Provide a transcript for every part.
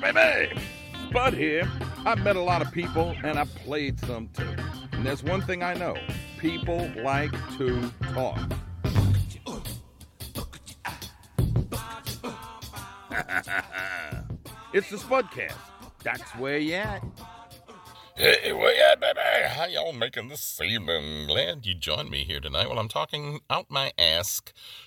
right, baby. Bud here. I've met a lot of people and I've played some too. And there's one thing I know people like to talk. it's the Spudcast. That's where you at. Hey, where you at, baby? How y'all making this evening? Glad you joined me here tonight. Well, I'm talking out my ass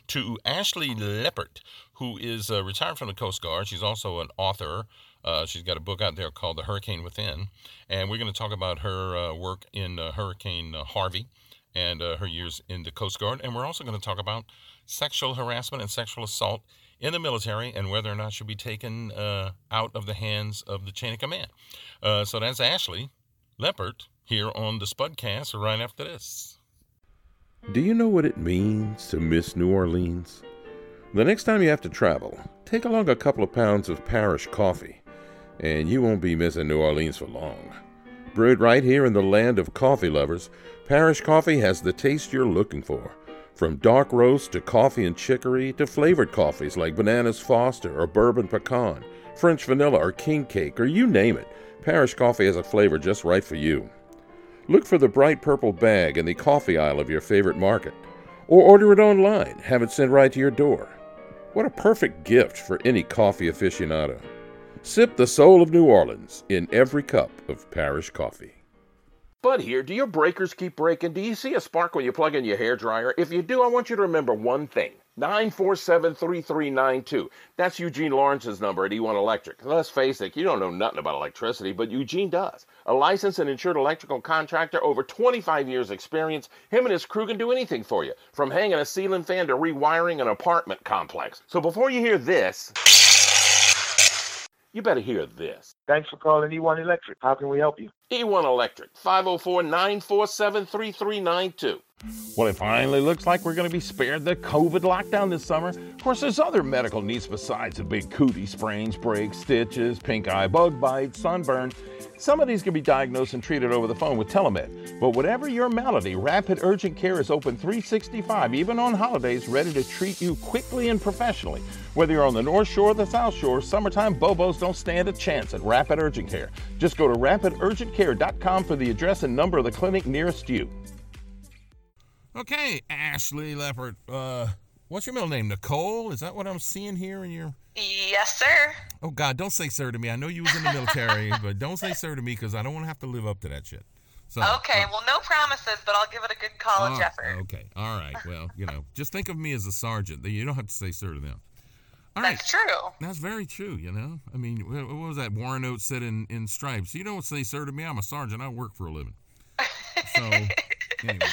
to Ashlee Leppert, who is uh, retired from the Coast Guard. She's also an author. Uh, she's got a book out there called The Hurricane Within. And we're going to talk about her uh, work in uh, Hurricane uh, Harvey and her years in the Coast Guard. And we're also going to talk about sexual harassment and sexual assault in the military and whether or not should be taken uh, out of the hands of the chain of command. Uh, so that's Ashlee Leppert here on the Spudcast right after this. Do you know what it means to miss New Orleans? The next time you have to travel, take along a couple of pounds of parish coffee, and you won't be missing New Orleans for long. Brewed right here in the land of coffee lovers, Parish Coffee has the taste you're looking for. From dark roast to coffee and chicory to flavored coffees like Bananas Foster or Bourbon Pecan, French Vanilla or King Cake, or you name it, Parish Coffee has a flavor just right for you. Look for the bright purple bag in the coffee aisle of your favorite market, or order it online, have it sent right to your door. What a perfect gift for any coffee aficionado. Sip the soul of New Orleans in every cup of Parish Coffee. Bud here. Do your breakers keep breaking? Do you see a spark when you plug in your hair dryer? If you do, I want you to remember one thing. 947-3392. That's Eugene Lawrence's number at E1 Electric. Let's face it, you don't know nothing about electricity, but Eugene does. A licensed and insured electrical contractor, over 25 years experience, him and his crew can do anything for you, from hanging a ceiling fan to rewiring an apartment complex. So before you hear this, you better hear this. Thanks for calling E1 Electric. How can we help you? E1 Electric, 504 947 3392. Well, it finally looks like we're going to be spared the COVID lockdown this summer. Of course, there's other medical needs besides a big cootie, sprains, breaks, stitches, pink eye, bug bite, sunburn. Some of these can be diagnosed and treated over the phone with telemed. But whatever your malady, Rapid Urgent Care is open 365, even on holidays, ready to treat you quickly and professionally. Whether you're on the North Shore or the South Shore, summertime Bobos don't stand a chance at Rapid Urgent Care. Just go to rapidurgentcare.com for the address and number of the clinic nearest you. Okay, Ashlee Leppert. Uh, what's your middle name? Nicole? Is that what I'm seeing here in your? Yes, sir. Oh God, don't say sir to me. I know you was in the military, but don't say sir to me because I don't want to have to live up to that shit. So, Okay, uh, well, no promises, but I'll give it a good college oh, effort. Okay, all right. Well, you know, just think of me as a sergeant. You don't have to say sir to them. All right. That's true. That's very true, you know. I mean, what was that Warren Oates said in, in Stripes? You don't say sir to me. I'm a sergeant. I work for a living. So, anyway.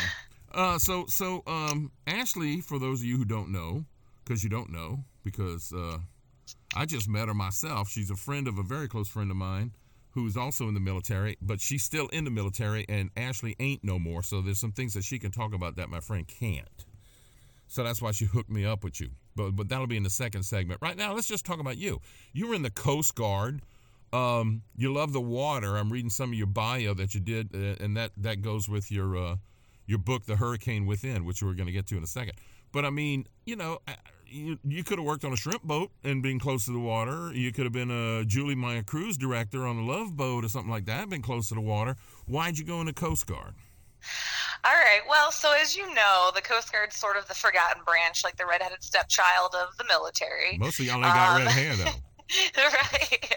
Uh, so, so, um, Ashlee, for those of you who don't know, because you don't know, because uh, I just met her myself. She's a friend of a very close friend of mine who's also in the military, but she's still in the military, and Ashlee ain't no more. So there's some things that she can talk about that my friend can't. So that's why she hooked me up with you. But but that'll be in the second segment. Right now, let's just talk about you. You were in the Coast Guard. Um, you love the water. I'm reading some of your bio that you did, uh, and that that goes with your uh, your book, The Hurricane Within, which we're going to get to in a second. But I mean, you know, you, you could have worked on a shrimp boat and been close to the water. You could have been a Julie Maya cruise director on a love boat or something like that, been close to the water. Why'd you go in the Coast Guard? All right. Well, so as you know, the Coast Guard's sort of the forgotten branch, like the redheaded stepchild of the military. Most of y'all ain't got Um, red hair though. right.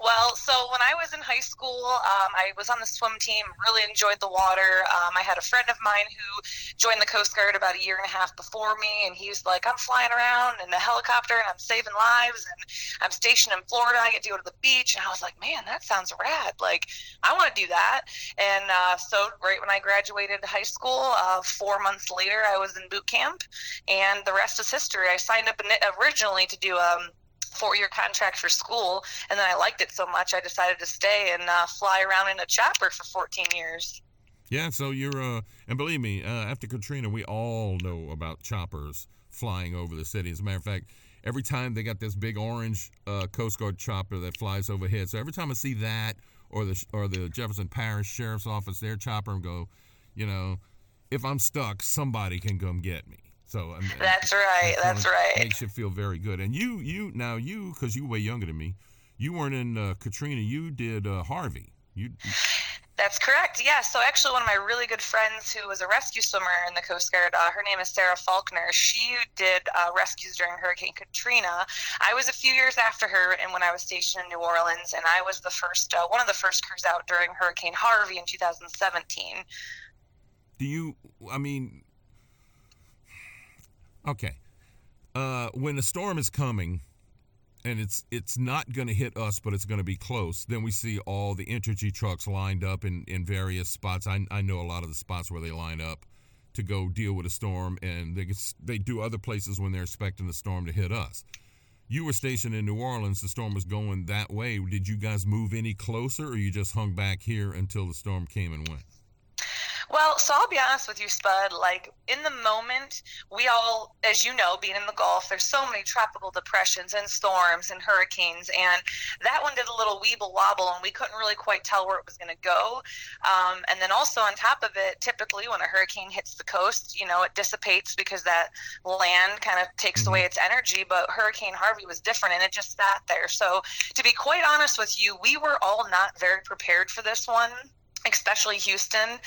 Well, so when I was in high school, um, I was on the swim team, really enjoyed the water. Um, I had a friend of mine who joined the Coast Guard about a year and a half before me, and he was like, I'm flying around in a helicopter and I'm saving lives, and I'm stationed in Florida. I get to go to the beach. And I was like, man, that sounds rad. Like, I want to do that. And uh, so, right when I graduated high school, uh, four months later, I was in boot camp, and the rest is history. I signed up originally to do um, four-year contract for school, and then I liked it so much I decided to stay and uh, fly around in a chopper for 14 years. Yeah, so you're, uh, and believe me, uh, after Katrina, we all know about choppers flying over the city. As a matter of fact, every time they got this big orange uh, Coast Guard chopper that flies overhead, so every time I see that or the or the Jefferson Parish Sheriff's Office, their chopper, and go, you know, if I'm stuck, somebody can come get me. So I mean, That's right. that That's kinda right. Makes you feel very good. And you, you now you, because you were way younger than me, you weren't in uh, Katrina. You did uh, Harvey. You. That's correct. Yeah. So actually, one of my really good friends who was a rescue swimmer in the Coast Guard, uh, her name is Sarah Faulkner. She did uh, rescues during Hurricane Katrina. I was a few years after her, and when I was stationed in New Orleans, and I was the first, uh, one of the first crews out during Hurricane Harvey in 2017. Do you? I mean, okay. Uh, when the storm is coming, and it's it's not going to hit us, but it's going to be close. Then we see all the Entergy trucks lined up in, in various spots. I, I know a lot of the spots where they line up to go deal with a storm, and they they do other places when they're expecting the storm to hit us. You were stationed in New Orleans. The storm was going that way. Did you guys move any closer, or you just hung back here until the storm came and went? Well, so I'll be honest with you, Spud. Like in the moment, we all, as you know, being in the Gulf, there's so many tropical depressions and storms and hurricanes, and that one did a little weeble wobble, and we couldn't really quite tell where it was going to go. Um, and then also on top of it, typically when a hurricane hits the coast, you know, it dissipates because that land kind of takes mm-hmm. away its energy. But Hurricane Harvey was different, and it just sat there. So to be quite honest with you, we were all not very prepared for this one especially Houston.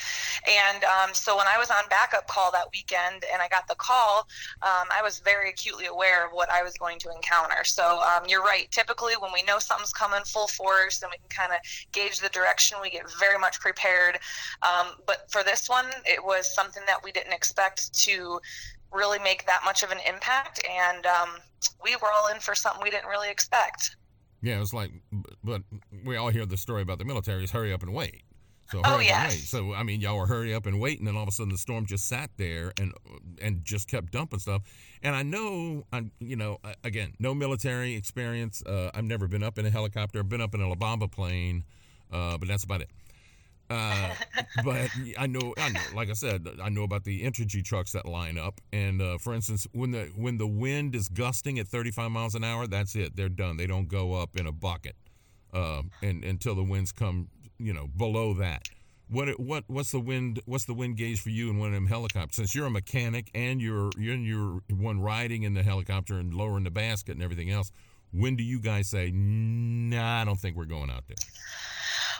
And um, so when I was on backup call that weekend and I got the call, um, I was very acutely aware of what I was going to encounter. So um, you're right. Typically, when we know something's coming full force and we can kind of gauge the direction, we get very much prepared. Um, but for this one, it was something that we didn't expect to really make that much of an impact. And um, we were all in for something we didn't really expect. Yeah, it was like, but we all hear the story about the military is hurry up and wait. So oh yes. So I mean, y'all were hurry up and wait, and then all of a sudden the storm just sat there and and just kept dumping stuff. And I know, I'm you know, again, no military experience. Uh, I've never been up in a helicopter. I've been up in a La Bamba plane, uh, but that's about it. Uh, but I know, I know, like I said, I know about the Entergy trucks that line up. And uh, for instance, when the when the wind is gusting at 35 miles an hour, that's it. They're done. They don't go up in a bucket, uh, and until the winds come you know below that. What what what's the wind what's the wind gauge for you in one of them helicopters? Since you're a mechanic and you're you're you're one riding in the helicopter and lowering the basket and everything else, when do you guys say, "Nah, I don't think we're going out there"?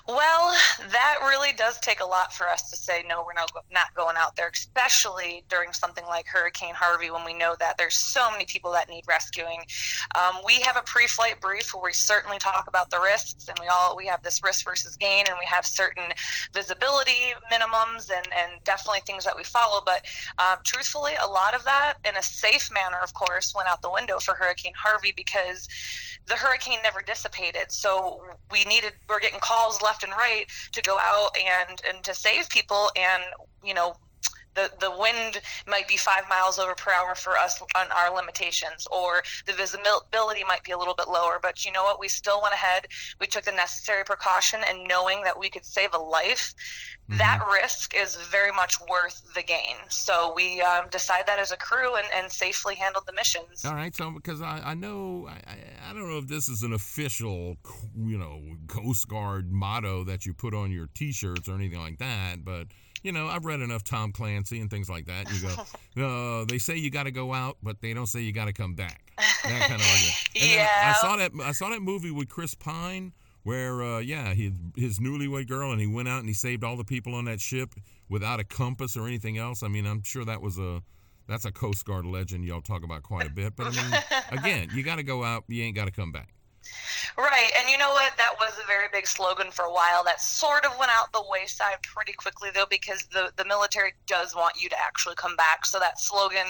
Well, that really does take a lot for us to say no, we're not not going out there, especially during something like Hurricane Harvey when we know that there's so many people that need rescuing. Um, we have a pre-flight brief where we certainly talk about the risks, and we all we have this risk versus gain, and we have certain visibility minimums and and definitely things that we follow. But um, truthfully, a lot of that in a safe manner, of course, went out the window for Hurricane Harvey because the hurricane never dissipated. So we needed we're getting calls left and right to go out and and to save people and you know the, the wind might be five miles over per hour for us on our limitations, or the visibility might be a little bit lower. But you know what? We still went ahead. We took the necessary precaution, and knowing that we could save a life, mm-hmm. that risk is very much worth the gain. So we um, decide that as a crew and, and safely handled the missions. All right. So because I, I know I, I don't know if this is an official you know Coast Guard motto that you put on your T-shirts or anything like that, but you know, I've read enough Tom Clancy and things like that. You go, uh, they say you got to go out, but they don't say you got to come back. That kind of argument. yeah. I, I, saw that. I saw that movie with Chris Pine, where uh, yeah, he, his newlywed girl, and he went out and he saved all the people on that ship without a compass or anything else. I mean, I'm sure that was a that's a Coast Guard legend y'all talk about quite a bit. But I mean, again, you got to go out. You ain't got to come back. Right. And you know what? That was a very big slogan for a while. That sort of went out the wayside pretty quickly, though, because the, the military does want you to actually come back. So that slogan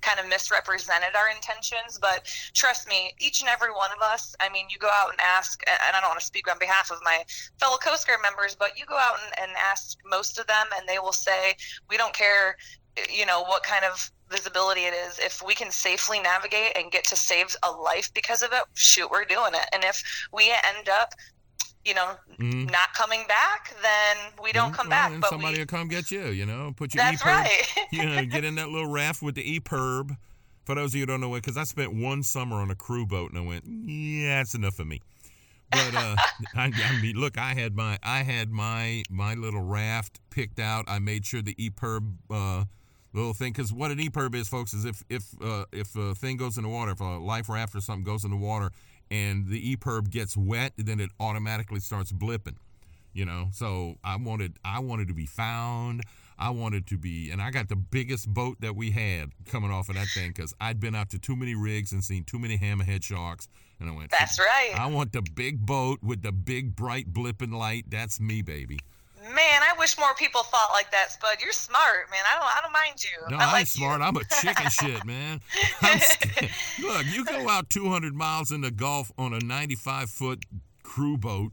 kind of misrepresented our intentions. But trust me, each and every one of us, I mean, you go out and ask, and I don't want to speak on behalf of my fellow Coast Guard members, but you go out and, and ask most of them, and they will say, we don't care you know what kind of visibility it is. If we can safely navigate and get to save a life because of it shoot we're doing it. And if we end up you know mm. not coming back then we don't mm, come well, back but somebody we, will come get you you know put your that's right. you know get in that little raft with the EPIRB for those of you who don't know it because I spent one summer on a crew boat and I went yeah that's enough of me. But uh, I, I, mean, look, I had my I had my my little raft picked out. I made sure the EPIRB uh, little thing because what an EPIRB is, folks, is if if uh, if a thing goes in the water, if a life raft or something goes in the water, and the EPIRB gets wet, then it automatically starts blipping. You know, so I wanted I wanted to be found. I wanted to be, and I got the biggest boat that we had coming off of that thing because I'd been out to too many rigs and seen too many hammerhead sharks, and I went. That's right. I want the big boat with the big bright blipping light. That's me, baby. Man, I wish more people thought like that, Spud. You're smart, man. I don't, I don't mind you. No, I I'm like smart. You. I'm a chicken shit, man. Look, you go out 200 miles in the Gulf on a 95 foot crew boat,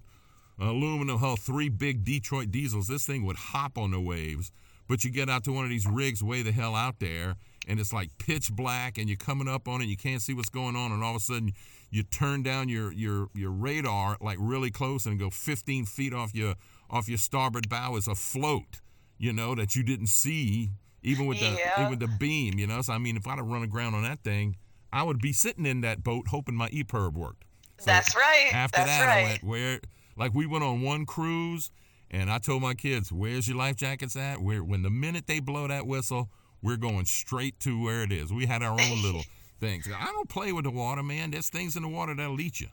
aluminum hull, three big Detroit diesels. This thing would hop on the waves. But you get out to one of these rigs way the hell out there, and it's like pitch black, and you're coming up on it, you can't see what's going on, and all of a sudden you turn down your your your radar like really close and go 15 feet off your off your starboard bow is a float, you know, that you didn't see even with the Yeah. even with the beam, you know. So I mean, if I'd have run aground on that thing, I would be sitting in that boat hoping my EPIRB worked. So That's right. After That's that, right. I went where like we went on one cruise, and I told my kids, "Where's your life jackets at? Where when the minute they blow that whistle, we're going straight to where it is. We had our own little things. I don't play with the water, man. There's things in the water that'll eat you.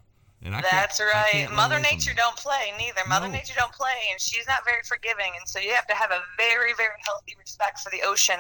And I That's right. Mother Nature don't play neither. Mother No. Nature don't play, and she's not very forgiving. And so you have to have a very, very healthy respect for the ocean.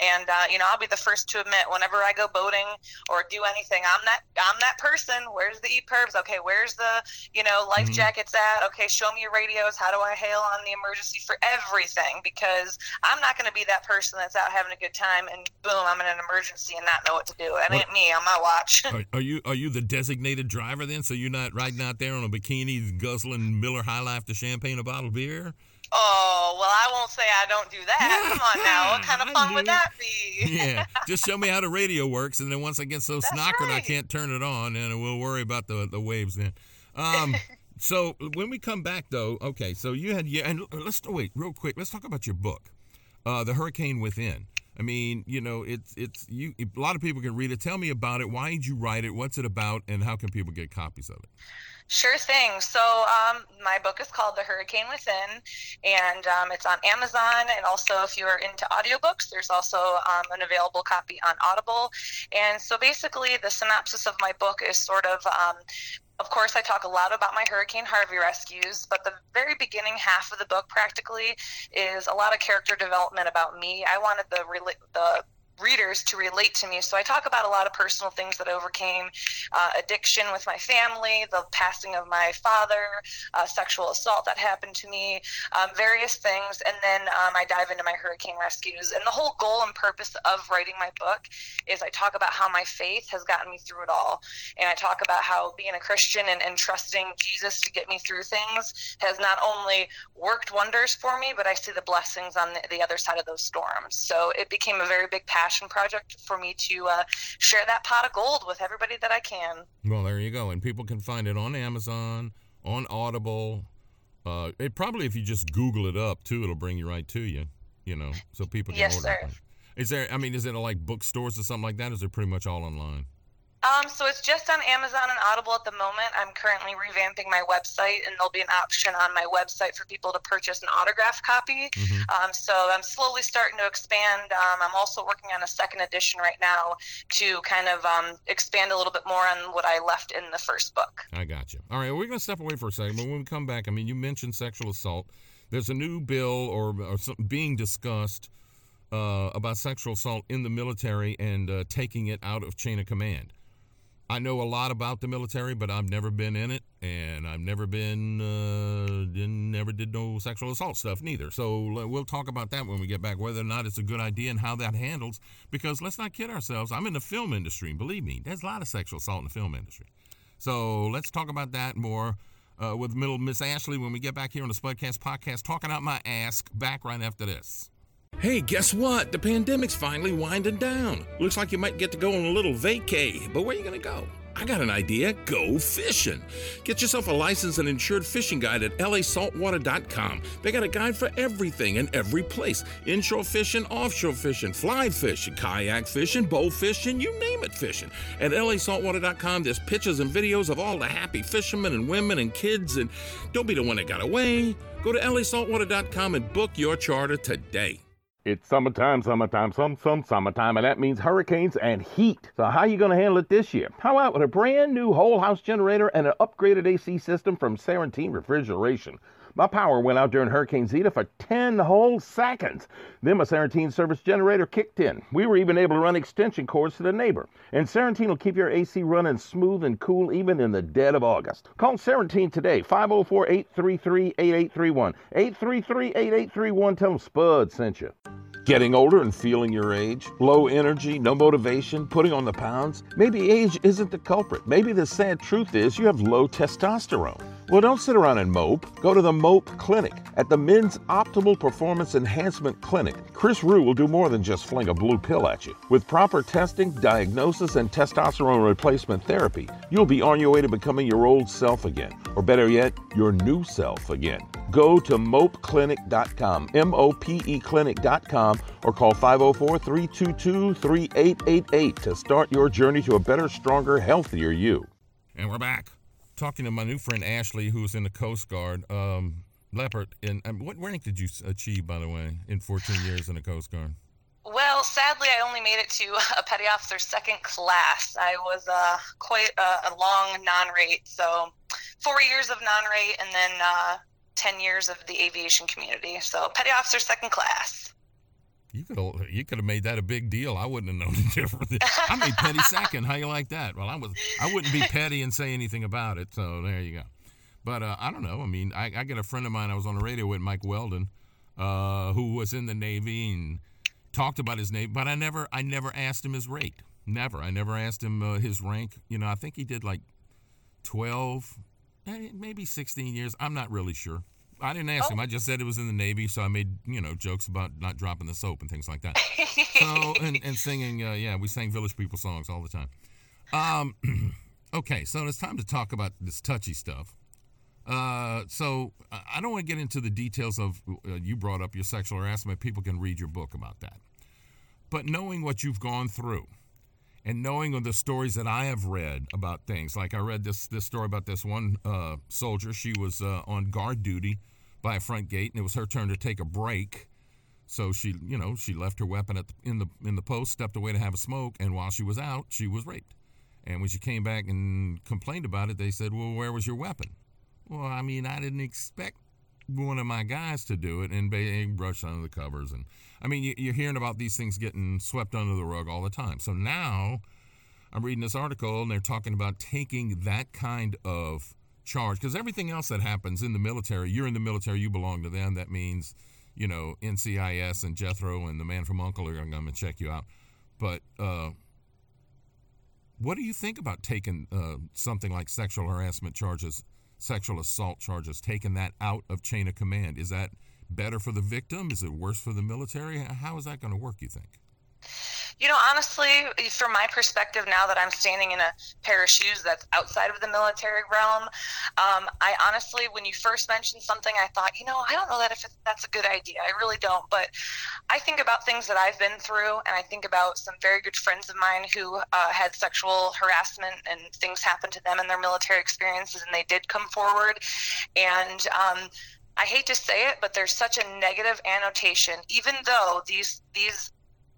And uh, you know, I'll be the first to admit, whenever I go boating or do anything, I'm that I'm that person. Where's the EPIRBs? Okay, where's the you know life Mhm. jackets at? Okay, show me your radios. How do I hail on the emergency for everything? Because I'm not going to be that person that's out having a good time and boom, I'm in an emergency and not know what to do. It What- ain't me on my watch. Are, are you are you the designated driver then? So you're not riding out there on a bikini guzzling Miller High Life to champagne a bottle of beer? Oh, well, I won't say I don't do that. Come on now. What kind of fun would that be? yeah, just show me how the radio works, and then once I get so That's snockered I can't turn it on, and we'll worry about the the waves then. Um, so when we come back though, okay, so you had yeah, and let's wait real quick. Let's talk about your book, uh, "The Hurricane Within." I mean, you know, it's it's you. A lot of people can read it. Tell me about it. Why did you write it? What's it about? And how can people get copies of it? Sure thing. So, um, my book is called The Hurricane Within, and um, it's on Amazon. And also, if you are into audiobooks, there's also um, an available copy on Audible. And so, basically, the synopsis of my book is sort of. Um, of course, I talk a lot about my Hurricane Harvey rescues, but the very beginning half of the book practically is a lot of character development about me. I wanted the the readers to relate to me. So I talk about a lot of personal things that overcame uh, addiction with my family, the passing of my father, uh, sexual assault that happened to me, um, various things. And then um, I dive into my hurricane rescues. And the whole goal and purpose of writing my book is I talk about how my faith has gotten me through it all. And I talk about how being a Christian and, and trusting Jesus to get me through things has not only worked wonders for me, but I see the blessings on the, the other side of those storms. So it became a very big passion project for me to uh, share that pot of gold with everybody that I can. Well, there you go, and people can find it on Amazon, on Audible. Uh, it probably if you just Google it up too, it'll bring you right to you. You know, so people can Yes, order sir. it. Is there? I mean, is it like bookstores or something like that? Or is it pretty much all online? Um, so it's just on Amazon and Audible at the moment. I'm currently revamping my website, and there'll be an option on my website for people to purchase an autograph copy. Mhm. Um, so I'm slowly starting to expand. Um, I'm also working on a second edition right now to kind of um, expand a little bit more on what I left in the first book. I got you. All right, we're going to step away for a second, but when we come back, I mean, you mentioned sexual assault. There's a new bill or, or something being discussed uh, about sexual assault in the military and uh, taking it out of chain of command. I know a lot about the military, but I've never been in it, and I've never been, uh, never did no sexual assault stuff neither. So we'll talk about that when we get back, whether or not it's a good idea and how that handles. Because let's not kid ourselves. I'm in the film industry, believe me, there's a lot of sexual assault in the film industry. So let's talk about that more uh, with middle Miss Ashlee when we get back here on the Spudcast podcast, talking out my ass. Back right after this. Hey, guess what? The pandemic's finally winding down. Looks like you might get to go on a little vacay, but where are you gonna go? I got an idea. Go fishing. Get yourself a licensed and insured fishing guide at lasaltwater.com. They got a guide for everything and every place inshore fishing, offshore fishing, fly fishing, kayak fishing, bow fishing, you name it fishing. At lasaltwater.com, there's pictures and videos of all the happy fishermen and women and kids, and don't be the one that got away. Go to lasaltwater.com and book your charter today. It's summertime, summertime, some, some summertime, and that means hurricanes and heat. So how are you going to handle it this year? How about with a brand new whole house generator and an upgraded AC system from Serentine Refrigeration? My power went out during Hurricane Zeta for 10 whole seconds. Then my Serentine service generator kicked in. We were even able to run extension cords to the neighbor. And Serentine will keep your AC running smooth and cool even in the dead of August. Call Serentine today, 504 833 8831. 833 8831. Tell them Spud sent you. Getting older and feeling your age? Low energy, no motivation, putting on the pounds? Maybe age isn't the culprit. Maybe the sad truth is you have low testosterone. Well, don't sit around and mope. Go to the Mope Clinic. At the Men's Optimal Performance Enhancement Clinic, Chris Rue will do more than just fling a blue pill at you. With proper testing, diagnosis, and testosterone replacement therapy, you'll be on your way to becoming your old self again, or better yet, your new self again. Go to mopeclinic.com, M O P E clinic.com, or call 504 322 3888 to start your journey to a better, stronger, healthier you. And we're back talking to my new friend Ashlee, who's in the Coast Guard. Um, Leppert, and um, what rank did you achieve, by the way, in 14 years in the Coast Guard? Well, sadly, I only made it to a petty officer second class. I was uh, quite a, a long non-rate, so four years of non-rate, and then uh, 10 years of the aviation community. So petty officer second class. You could have you could have made that a big deal. I wouldn't have known the difference. I made petty second. How you like that? Well, I was I wouldn't be petty and say anything about it. So there you go. But uh, I don't know. I mean, I, I got a friend of mine. I was on the radio with Mike Weldon, uh, who was in the Navy and talked about his name. But I never I never asked him his rate. Never. I never asked him uh, his rank. You know, I think he did like twelve, eh, maybe sixteen years. I'm not really sure. I didn't ask oh. him. I just said it was in the Navy, so I made you know jokes about not dropping the soap and things like that. so and, and singing, uh, yeah, we sang Village People songs all the time. Um, okay, so it's time to talk about this touchy stuff. Uh, so I don't want to get into the details of uh, you brought up your sexual harassment. People can read your book about that. But knowing what you've gone through, and knowing of the stories that I have read about things, like I read this this story about this one uh, soldier. She was uh, on guard duty by a front gate, and it was her turn to take a break. So she, you know, she left her weapon at the, in the in the post, stepped away to have a smoke, and while she was out, she was raped. And when she came back and complained about it, they said, "Well, where was your weapon?" Well, I mean, I didn't expect one of my guys to do it, and they brushed under the covers. And I mean, you're hearing about these things getting swept under the rug all the time. So now, I'm reading this article, and they're talking about taking that kind of charge because everything else that happens in the military, you're in the military, you belong to them. That means, you know, NCIS and Jethro and the man from Uncle are going to come and check you out. But uh, what do you think about taking uh, something like sexual harassment charges, sexual assault charges, taking that out of chain of command? Is that better for the victim? Is it worse for the military? How is that going to work, you think? You know, honestly, from my perspective, now that I'm standing in a pair of shoes that's outside of the military realm, um, I honestly, when you first mentioned something, I thought, you know, I don't know that if that's a good idea. I really don't. But I think about things that I've been through, and I think about some very good friends of mine who uh, had sexual harassment and things happened to them in their military experiences, and they did come forward. And um, I hate to say it, but there's such a negative annotation, even though these these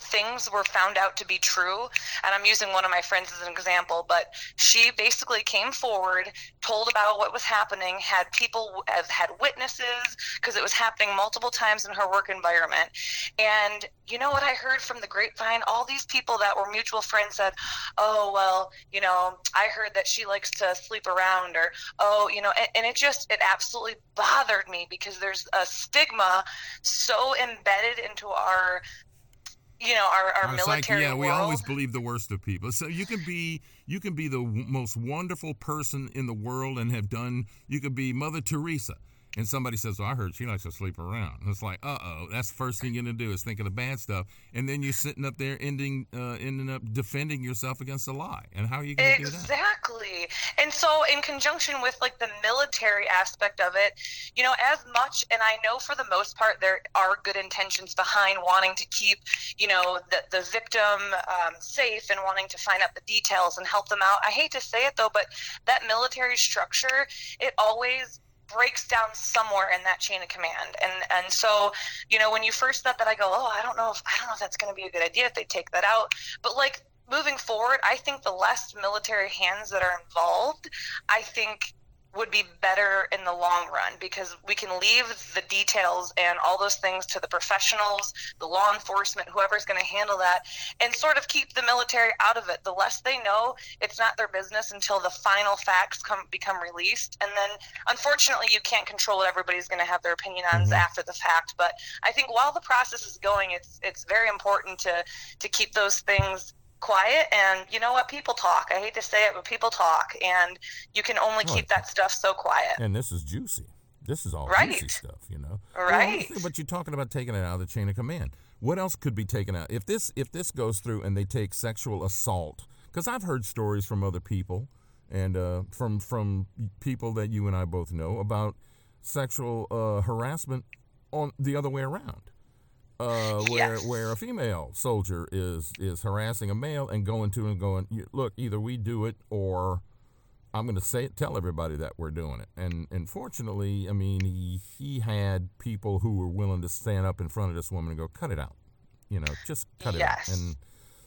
things were found out to be true. And i'm using one of my friends as an example but she basically came forward told about what was happening had people have had witnesses because it was happening multiple times in her work environment. And you know what i heard from the grapevine? All these people that were mutual friends said oh well you know i heard that she likes to sleep around or oh you know and, and it just it absolutely bothered me because there's a stigma so embedded into our you know our, our military like, yeah world. we always believe the worst of people so you can be you can be the w- most wonderful person in the world and have done you could be mother teresa and somebody says, well, I heard she likes to sleep around. And it's like, uh oh, that's the first thing you're gonna do is think of the bad stuff, and then you're sitting up there ending, uh, ending up defending yourself against a lie. And how are you gonna exactly. do that? Exactly. And so, in conjunction with like the military aspect of it, you know, as much, and I know for the most part there are good intentions behind wanting to keep, you know, the the victim um, safe and wanting to find out the details and help them out. I hate to say it though, but that military structure, it always breaks down somewhere in that chain of command. And and so, you know, when you first said that, I go, oh, I don't know if I don't know if that's going to be a good idea if they take that out. But like moving forward, I think the less military hands that are involved, I think would be better in the long run because we can leave the details and all those things to the professionals, the law enforcement, whoever's going to handle that, and sort of keep the military out of it. The less they know, it's not their business until the final facts come become released. And then, unfortunately, you can't control what everybody's going to have their opinion on mm-hmm. after the fact. But I think while the process is going, it's it's very important to to keep those things quiet and you know what people talk. I hate to say it but people talk and you can only keep that stuff so quiet. And this is juicy. This is all right. juicy stuff you know? Right. Well, but you're talking about taking it out of the chain of command. What else could be taken out? If this if this goes through and they take sexual assault because i've heard stories from other people and uh, from from people that you and i both know about sexual uh, harassment on the other way around uh, where yes. where a female soldier is is harassing a male and going to and going, look, either we do it or I'm going to say it, tell everybody that we're doing it. And unfortunately, I mean, he he had people who were willing to stand up in front of this woman and go, cut it out, you know, just cut yes. it out. And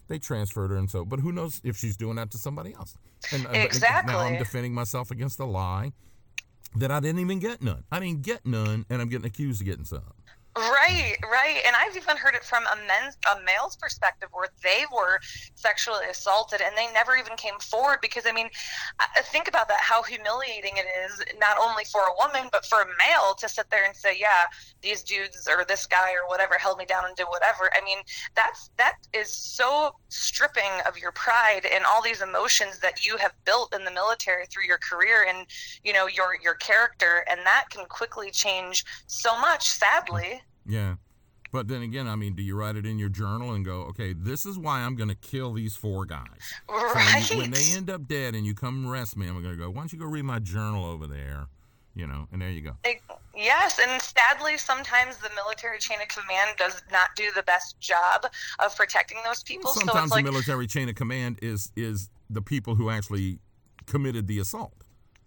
they transferred her, and so, but who knows if she's doing that to somebody else? And exactly. now I'm defending myself against a lie that I didn't even get none. I didn't get none, and I'm getting accused of getting some. Right, right. And I've even heard it from a men's a male's perspective where they were sexually assaulted and they never even came forward because I mean, think about that how humiliating it is not only for a woman but for a male to sit there and say, "Yeah, these dudes or this guy or whatever held me down and did whatever." I mean, that's that is so stripping of your pride and all these emotions that you have built in the military through your career and, you know, your your character and that can quickly change so much sadly. Yeah. But then again, I mean, do you write it in your journal and go, okay, this is why I'm going to kill these four guys? Right. So when, they end up dead and you come arrest me, I'm going to go, why don't you go read my journal over there? You know, and there you go. Yes, and sadly, sometimes the military chain of command does not do the best job of protecting those people. Sometimes so the like, military chain of command is is the people who actually committed the assault.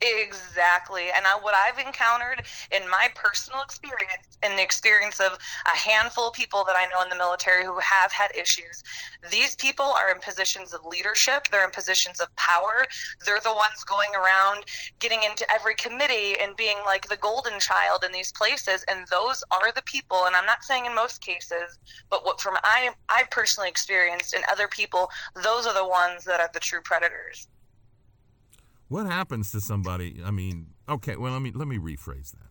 Exactly. And I, what I've encountered in my personal experience, and the experience of a handful of people that I know in the military who have had issues, these people are in positions of leadership. They're in positions of power. They're the ones going around getting into every committee and being like the golden child in these places. And those are the people, and I'm not saying in most cases, but what from I, I've personally experienced and other people, those are the ones that are the true predators. What happens to somebody? I mean, okay, well, let me let me rephrase that.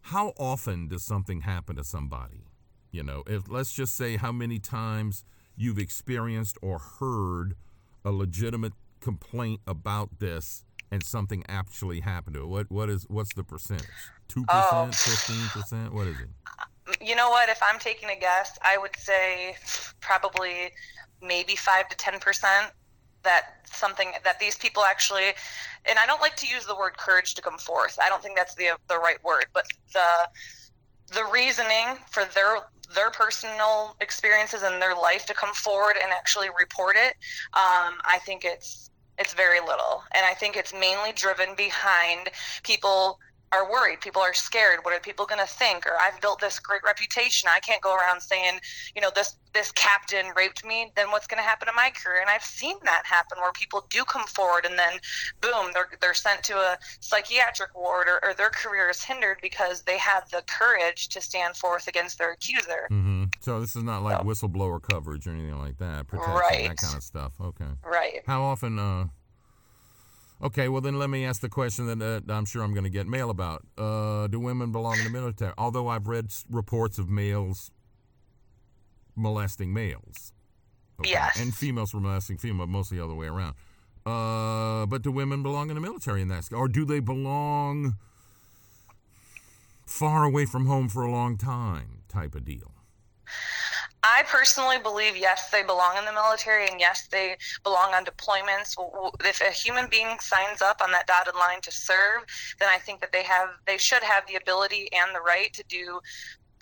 How often does something happen to somebody? You know, if let's just say how many times you've experienced or heard a legitimate complaint about this and something actually happened to it. What what is what's the percentage? Two oh. percent, fifteen percent? What is it? You know what? If I'm taking a guess, I would say probably maybe five to ten percent that something that these people actually and I don't like to use the word courage to come forth. I don't think that's the the right word, but the the reasoning for their their personal experiences and their life to come forward and actually report it, um, I think it's it's very little, and I think it's mainly driven behind people are worried. People are scared. What are people going to think? Or I've built this great reputation. I can't go around saying, you know, this this captain raped me. Then what's going to happen to my career? And I've seen that happen where people do come forward and then, boom, they're they're sent to a psychiatric ward or, or their career is hindered because they had the courage to stand forth against their accuser. Mm-hmm. So this is not like so, whistleblower coverage or anything like that. Protection, right. that kind of stuff. Okay. Right. How often? Uh, Okay, well then let me ask the question that uh, I'm sure I'm going to get mail about. Uh, do women belong in the military? Although I've read reports of males molesting males. Okay? Yes. And females molesting females, mostly the other way around. Uh, but do women belong in the military in that? Or do they belong far away from home for a long time type of deal? I personally believe yes, they belong in the military, and yes, they belong on deployments. If a human being signs up on that dotted line to serve, then I think that they have they should have the ability and the right to do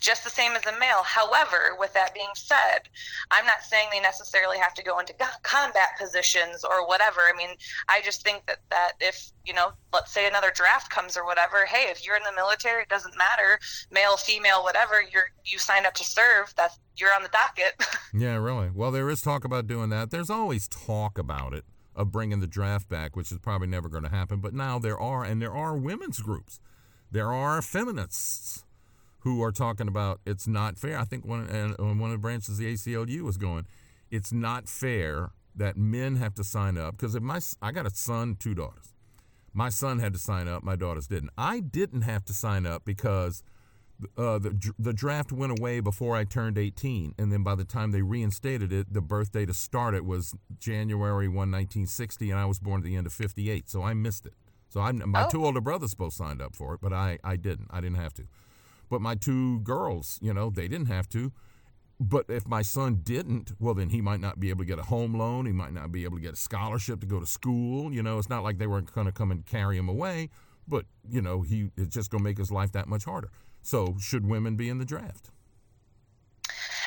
just the same as a male. However, with that being said, I'm not saying they necessarily have to go into combat positions or whatever. I mean, I just think that that if you know, let's say another draft comes or whatever, hey, if you're in the military, it doesn't matter, male, female, whatever. You're you signed up to serve. That's you're on the docket. yeah, really. Well, there is talk about doing that. There's always talk about it of bringing the draft back, which is probably never going to happen. But now there are, and there are women's groups. There are feminists who are talking about it's not fair. I think one and one of the branches of the ACLU was going, it's not fair that men have to sign up because if my I got a son, two daughters. My son had to sign up, my daughters didn't. I didn't have to sign up because uh, the the draft went away before I turned 18, and then by the time they reinstated it, the birthday to start it was January 1, 1960, and I was born at the end of 58, so I missed it. So I my oh. two older brothers both signed up for it, but I I didn't. I didn't have to. But my two girls, you know, they didn't have to. But if my son didn't, well, then he might not be able to get a home loan. He might not be able to get a scholarship to go to school. You know, it's not like they weren't going to come and carry him away, but, you know, he it's just going to make his life that much harder. So, should women be in the draft?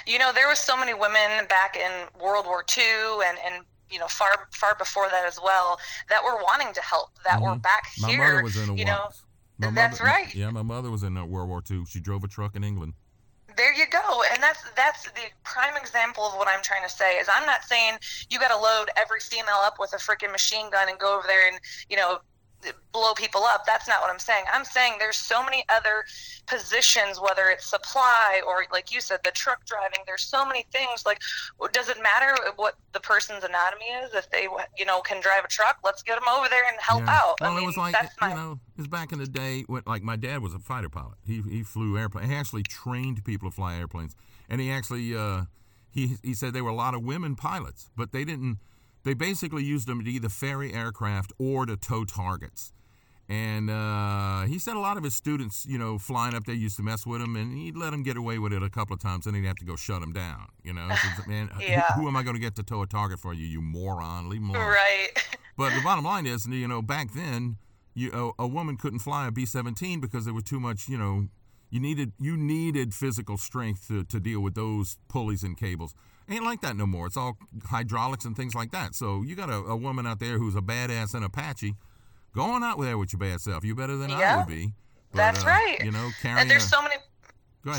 You know, there were so many women back in World War II and, and you know far far before that as well that were wanting to help that mm-hmm. were back my here. My mother was in a you know, my That's mother, right. Yeah, my mother was in World War II. She drove a truck in England. There you go, and that's that's the prime example of what I'm trying to say. Is I'm not saying you got to load every female up with a freaking machine gun and go over there and you know blow people up. That's not what I'm saying. I'm saying there's so many other positions, whether it's supply or, like you said, the truck driving. There's so many things. Like, does it matter what the person's anatomy is? If they, you know, can drive a truck, let's get them over there and help yeah. out. Well, I mean, it was like, my... you know, it was back in the day when, like, my dad was a fighter pilot. He he flew airplanes. He actually trained people to fly airplanes, and he actually uh, he he said there were a lot of women pilots, but they didn't. They basically used them to either ferry aircraft or to tow targets. And uh, he said a lot of his students, you know, flying up there used to mess with him, and he'd let them get away with it a couple of times, and he'd have to go shut them down. You know, man, yeah. who, who, am I going to get to tow a target for you, you moron? Leave him alone. Right. But the bottom line is, you know, back then, you a, a woman couldn't fly a B-17 because there was too much, you know, you needed you needed physical strength to, to deal with those pulleys and cables. Ain't like that no more. It's all hydraulics and things like that. So you got a, a woman out there who's a badass and Apache Go on out there with your bad self. You better than yeah, I would be. But, that's uh, right. You know, carrying. And there's a, so many.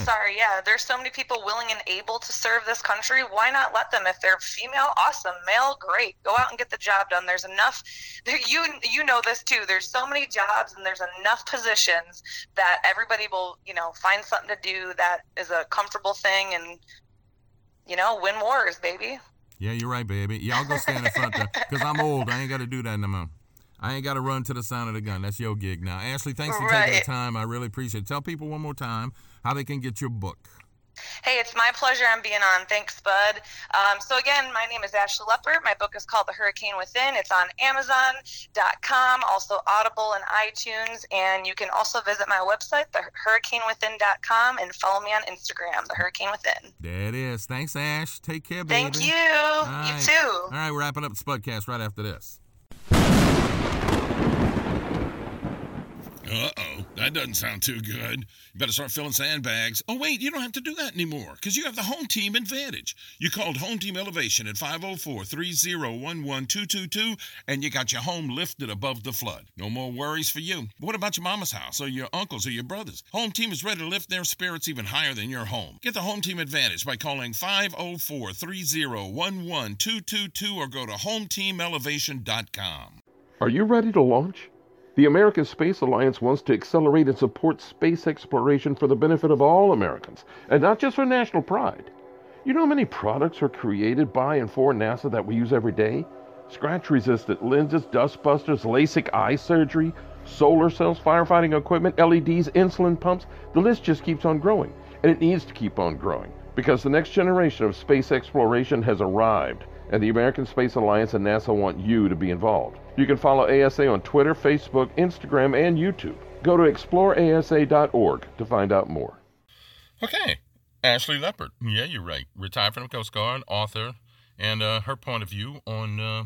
Sorry, yeah. There's so many people willing and able to serve this country. Why not let them? If they're female, awesome. Male, great. Go out and get the job done. There's enough. There, you you know this too. There's so many jobs and there's enough positions that everybody will you know find something to do that is a comfortable thing and you know win wars, baby. Yeah, you're right, baby. Yeah, I'll go stand in front because I'm old. I ain't got to do that no more. I ain't got to run to the sound of the gun. That's your gig now. Ashlee, thanks for right. taking the time. I really appreciate it. Tell people one more time how they can get your book. Hey, it's my pleasure. I'm being on. Thanks, Bud. Um, so, again, my name is Ashlee Leppert. My book is called The Hurricane Within. It's on Amazon.com, also Audible and iTunes. And you can also visit my website, thehurricanewithin.com, and follow me on Instagram, The Hurricane Within. There it is. Thanks, Ash. Take care, baby. Thank you. You too. All right, we're wrapping up the Spudcast right after this. Uh oh, that doesn't sound too good. You better start filling sandbags. Oh, wait, you don't have to do that anymore because you have the home team advantage. You called Home Team Elevation at 504 301 1222 and you got your home lifted above the flood. No more worries for you. What about your mama's house or your uncles or your brothers? Home Team is ready to lift their spirits even higher than your home. Get the Home Team advantage by calling 504 301 1222 or go to HomeTeamElevation.com. Are you ready to launch? The American Space Alliance wants to accelerate and support space exploration for the benefit of all Americans, and not just for national pride. You know how many products are created by and for NASA that we use every day? Scratch resistant lenses, dust busters, LASIK eye surgery, solar cells, firefighting equipment, LEDs, insulin pumps. The list just keeps on growing, and it needs to keep on growing because the next generation of space exploration has arrived and the American Space Alliance and NASA want you to be involved. You can follow ASA on Twitter, Facebook, Instagram, and YouTube. Go to exploreasa.org to find out more. Okay, Ashlee Leppert. Yeah, you're right. Retired from the Coast Guard, author, and uh, her point of view on uh,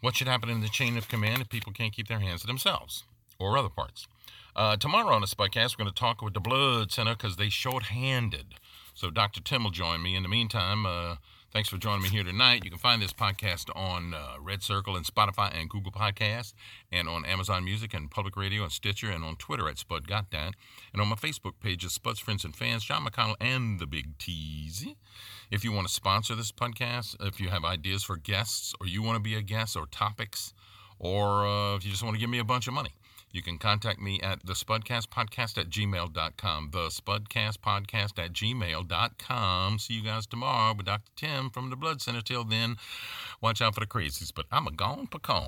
what should happen in the chain of command if people can't keep their hands to themselves or other parts. Uh, tomorrow on the podcast, we're going to talk with the Blood Center because they short-handed. So Dr. Tim will join me. In the meantime, uh, thanks for joining me here tonight. You can find this podcast on uh, Red Circle and Spotify and Google Podcasts, and on Amazon Music and Public Radio and Stitcher, and on Twitter at Spud Got That, and on my Facebook page pages, Spud's Friends and Fans, John McConnell and the Big Teasy. If you want to sponsor this podcast, if you have ideas for guests, or you want to be a guest, or topics, or uh, if you just want to give me a bunch of money, you can contact me at the Spudcast Podcast at gmail.com. The Spudcast Podcast at gmail.com. See you guys tomorrow with Dr. Tim from the Blood Center. Till then, watch out for the crazies, but I'm a gone pecan.